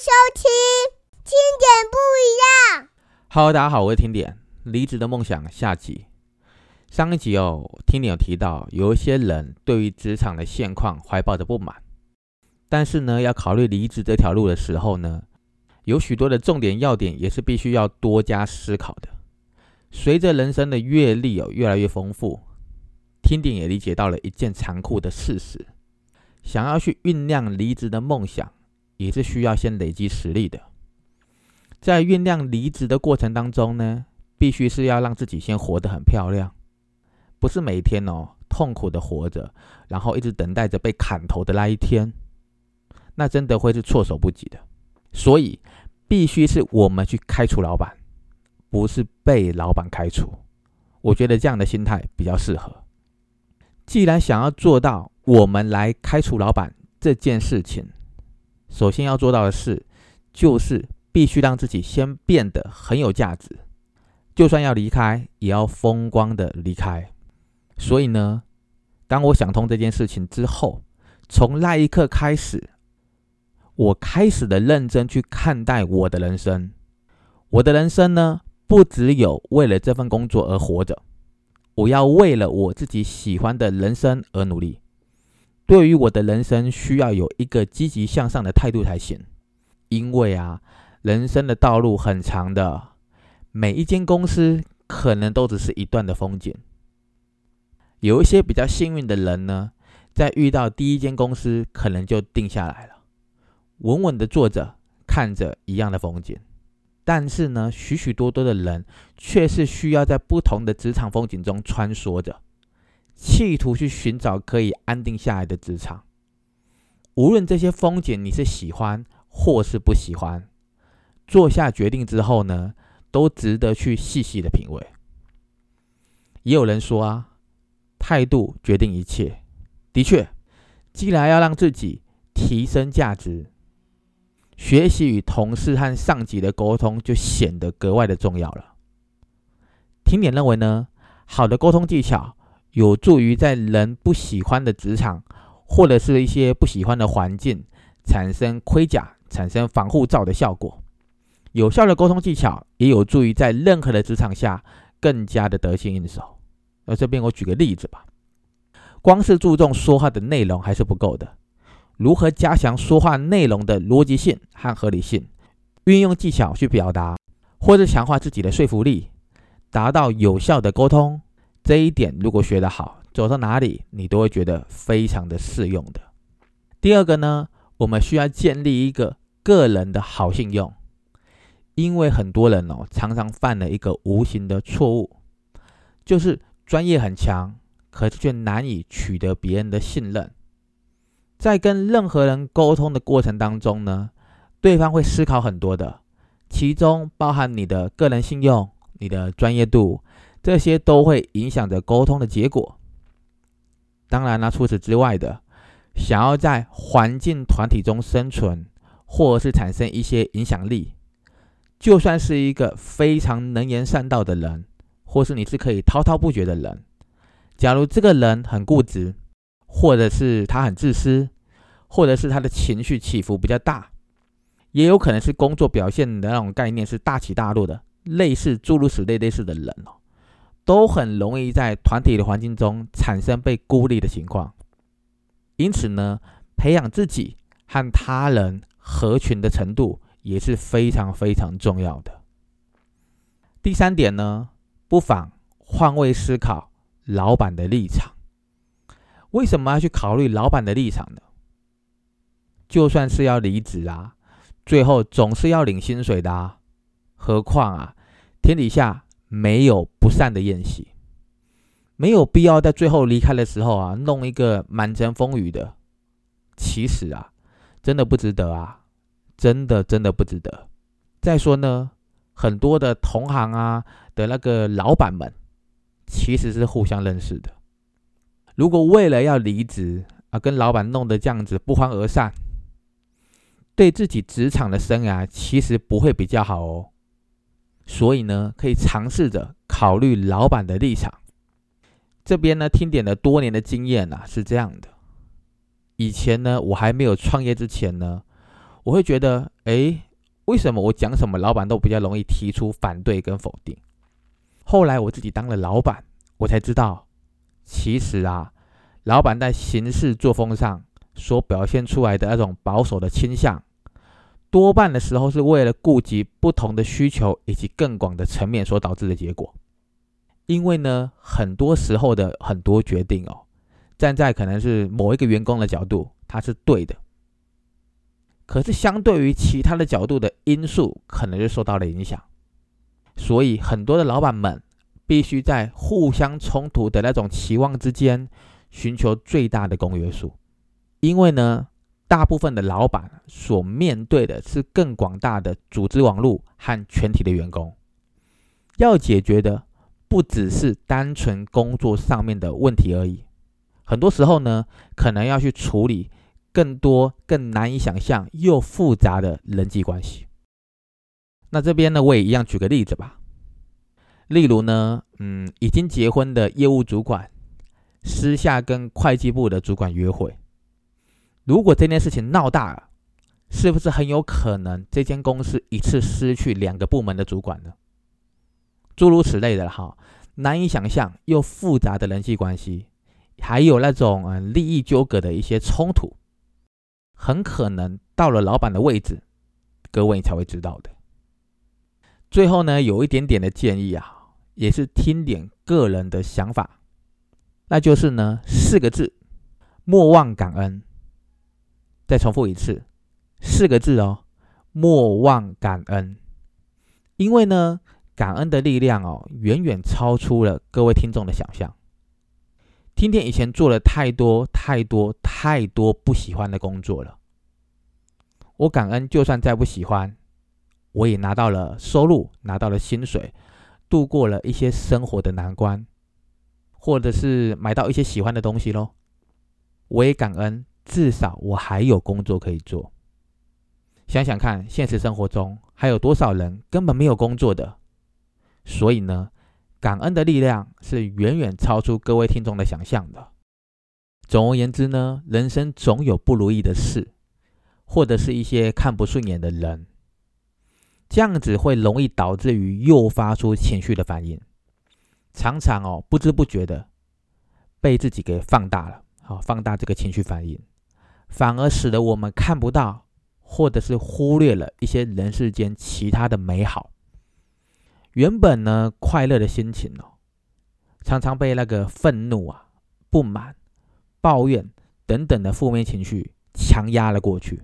收听听点不一样。Hello，大家好，我是听点离职的梦想下集。上一集哦，听点有提到，有一些人对于职场的现况怀抱着不满，但是呢，要考虑离职这条路的时候呢，有许多的重点要点也是必须要多加思考的。随着人生的阅历哦越来越丰富，听点也理解到了一件残酷的事实：想要去酝酿离职的梦想。也是需要先累积实力的，在酝酿离职的过程当中呢，必须是要让自己先活得很漂亮，不是每天哦痛苦的活着，然后一直等待着被砍头的那一天，那真的会是措手不及的。所以，必须是我们去开除老板，不是被老板开除。我觉得这样的心态比较适合。既然想要做到我们来开除老板这件事情。首先要做到的事，就是必须让自己先变得很有价值，就算要离开，也要风光的离开。所以呢，当我想通这件事情之后，从那一刻开始，我开始的认真去看待我的人生。我的人生呢，不只有为了这份工作而活着，我要为了我自己喜欢的人生而努力。对于我的人生，需要有一个积极向上的态度才行。因为啊，人生的道路很长的，每一间公司可能都只是一段的风景。有一些比较幸运的人呢，在遇到第一间公司，可能就定下来了，稳稳的坐着，看着一样的风景。但是呢，许许多多的人却是需要在不同的职场风景中穿梭着。企图去寻找可以安定下来的职场，无论这些风景你是喜欢或是不喜欢，做下决定之后呢，都值得去细细的品味。也有人说啊，态度决定一切。的确，既然要让自己提升价值，学习与同事和上级的沟通就显得格外的重要了。听点认为呢，好的沟通技巧。有助于在人不喜欢的职场，或者是一些不喜欢的环境，产生盔甲、产生防护罩的效果。有效的沟通技巧也有助于在任何的职场下更加的得心应手。那这边我举个例子吧，光是注重说话的内容还是不够的，如何加强说话内容的逻辑性和合理性，运用技巧去表达，或者强化自己的说服力，达到有效的沟通。这一点如果学得好，走到哪里你都会觉得非常的适用的。第二个呢，我们需要建立一个个人的好信用，因为很多人哦常常犯了一个无形的错误，就是专业很强，可是却难以取得别人的信任。在跟任何人沟通的过程当中呢，对方会思考很多的，其中包含你的个人信用、你的专业度。这些都会影响着沟通的结果。当然了，除此之外的，想要在环境团体中生存，或者是产生一些影响力，就算是一个非常能言善道的人，或是你是可以滔滔不绝的人，假如这个人很固执，或者是他很自私，或者是他的情绪起伏比较大，也有可能是工作表现的那种概念是大起大落的，类似诸如此类类似的人哦。都很容易在团体的环境中产生被孤立的情况，因此呢，培养自己和他人合群的程度也是非常非常重要的。第三点呢，不妨换位思考老板的立场。为什么要去考虑老板的立场呢？就算是要离职啊，最后总是要领薪水的啊，何况啊，天底下。没有不散的宴席，没有必要在最后离开的时候啊，弄一个满城风雨的。其实啊，真的不值得啊，真的真的不值得。再说呢，很多的同行啊的那个老板们，其实是互相认识的。如果为了要离职啊，跟老板弄得这样子不欢而散，对自己职场的生涯其实不会比较好哦。所以呢，可以尝试着考虑老板的立场。这边呢，听点的多年的经验啊，是这样的。以前呢，我还没有创业之前呢，我会觉得，哎，为什么我讲什么，老板都比较容易提出反对跟否定？后来我自己当了老板，我才知道，其实啊，老板在行事作风上所表现出来的那种保守的倾向，多半的时候是为了顾及不同的需求以及更广的层面所导致的结果。因为呢，很多时候的很多决定哦，站在可能是某一个员工的角度，他是对的。可是相对于其他的角度的因素，可能就受到了影响。所以很多的老板们必须在互相冲突的那种期望之间，寻求最大的公约数。因为呢，大部分的老板所面对的是更广大的组织网络和全体的员工，要解决的。不只是单纯工作上面的问题而已，很多时候呢，可能要去处理更多、更难以想象又复杂的人际关系。那这边呢，我也一样举个例子吧。例如呢，嗯，已经结婚的业务主管私下跟会计部的主管约会，如果这件事情闹大了，是不是很有可能这间公司一次失去两个部门的主管呢？诸如此类的哈，难以想象又复杂的人际关系，还有那种嗯利益纠葛的一些冲突，很可能到了老板的位置，各位才会知道的。最后呢，有一点点的建议啊，也是听点个人的想法，那就是呢四个字：莫忘感恩。再重复一次，四个字哦，莫忘感恩。因为呢。感恩的力量哦，远远超出了各位听众的想象。天天以前做了太多太多太多不喜欢的工作了，我感恩，就算再不喜欢，我也拿到了收入，拿到了薪水，度过了一些生活的难关，或者是买到一些喜欢的东西喽。我也感恩，至少我还有工作可以做。想想看，现实生活中还有多少人根本没有工作的？所以呢，感恩的力量是远远超出各位听众的想象的。总而言之呢，人生总有不如意的事，或者是一些看不顺眼的人，这样子会容易导致于诱发出情绪的反应，常常哦不知不觉的被自己给放大了，好放大这个情绪反应，反而使得我们看不到，或者是忽略了一些人世间其他的美好。原本呢，快乐的心情哦，常常被那个愤怒啊、不满、抱怨等等的负面情绪强压了过去。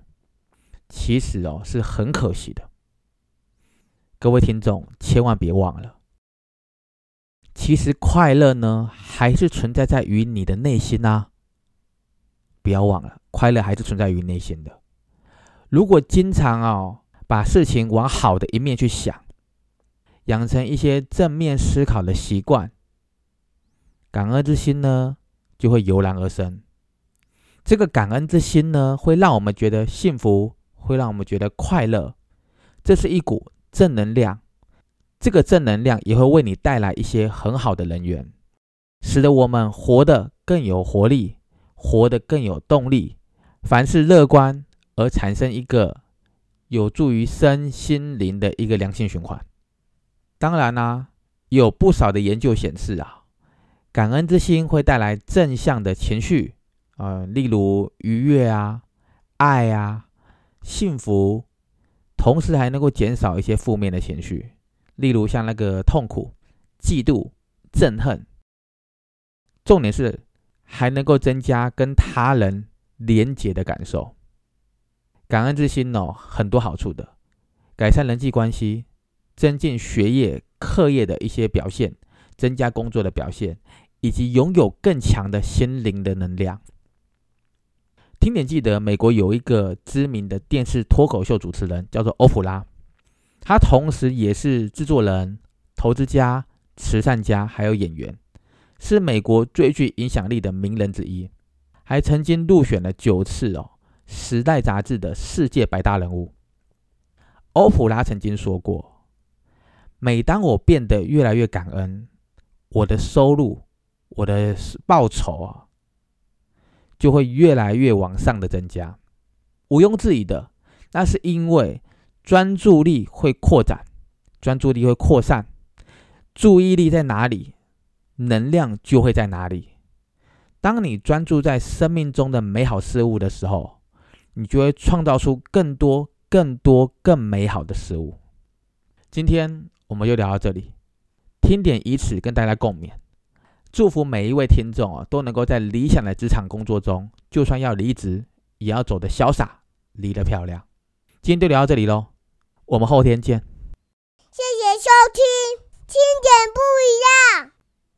其实哦，是很可惜的。各位听众，千万别忘了，其实快乐呢，还是存在在于你的内心啊。不要忘了，快乐还是存在于内心的。如果经常哦，把事情往好的一面去想。养成一些正面思考的习惯，感恩之心呢就会油然而生。这个感恩之心呢，会让我们觉得幸福，会让我们觉得快乐。这是一股正能量，这个正能量也会为你带来一些很好的人缘，使得我们活得更有活力，活得更有动力。凡是乐观而产生一个有助于身心灵的一个良性循环。当然啦，有不少的研究显示啊，感恩之心会带来正向的情绪，呃，例如愉悦啊、爱啊、幸福，同时还能够减少一些负面的情绪，例如像那个痛苦、嫉妒、憎恨。重点是还能够增加跟他人连结的感受。感恩之心哦，很多好处的，改善人际关系。增进学业、课业的一些表现，增加工作的表现，以及拥有更强的心灵的能量。听点记得，美国有一个知名的电视脱口秀主持人，叫做欧普拉，他同时也是制作人、投资家、慈善家，还有演员，是美国最具影响力的名人之一，还曾经入选了九次哦《时代》杂志的世界百大人物。欧普拉曾经说过。每当我变得越来越感恩，我的收入、我的报酬啊，就会越来越往上的增加。毋庸置疑的，那是因为专注力会扩展，专注力会扩散，注意力在哪里，能量就会在哪里。当你专注在生命中的美好事物的时候，你就会创造出更多、更多、更美好的事物。今天我们就聊到这里，听点以此跟大家共勉。祝福每一位听众啊，都能够在理想的职场工作中，就算要离职，也要走得潇洒，离得漂亮。今天就聊到这里喽，我们后天见。谢谢收听，听点不一样。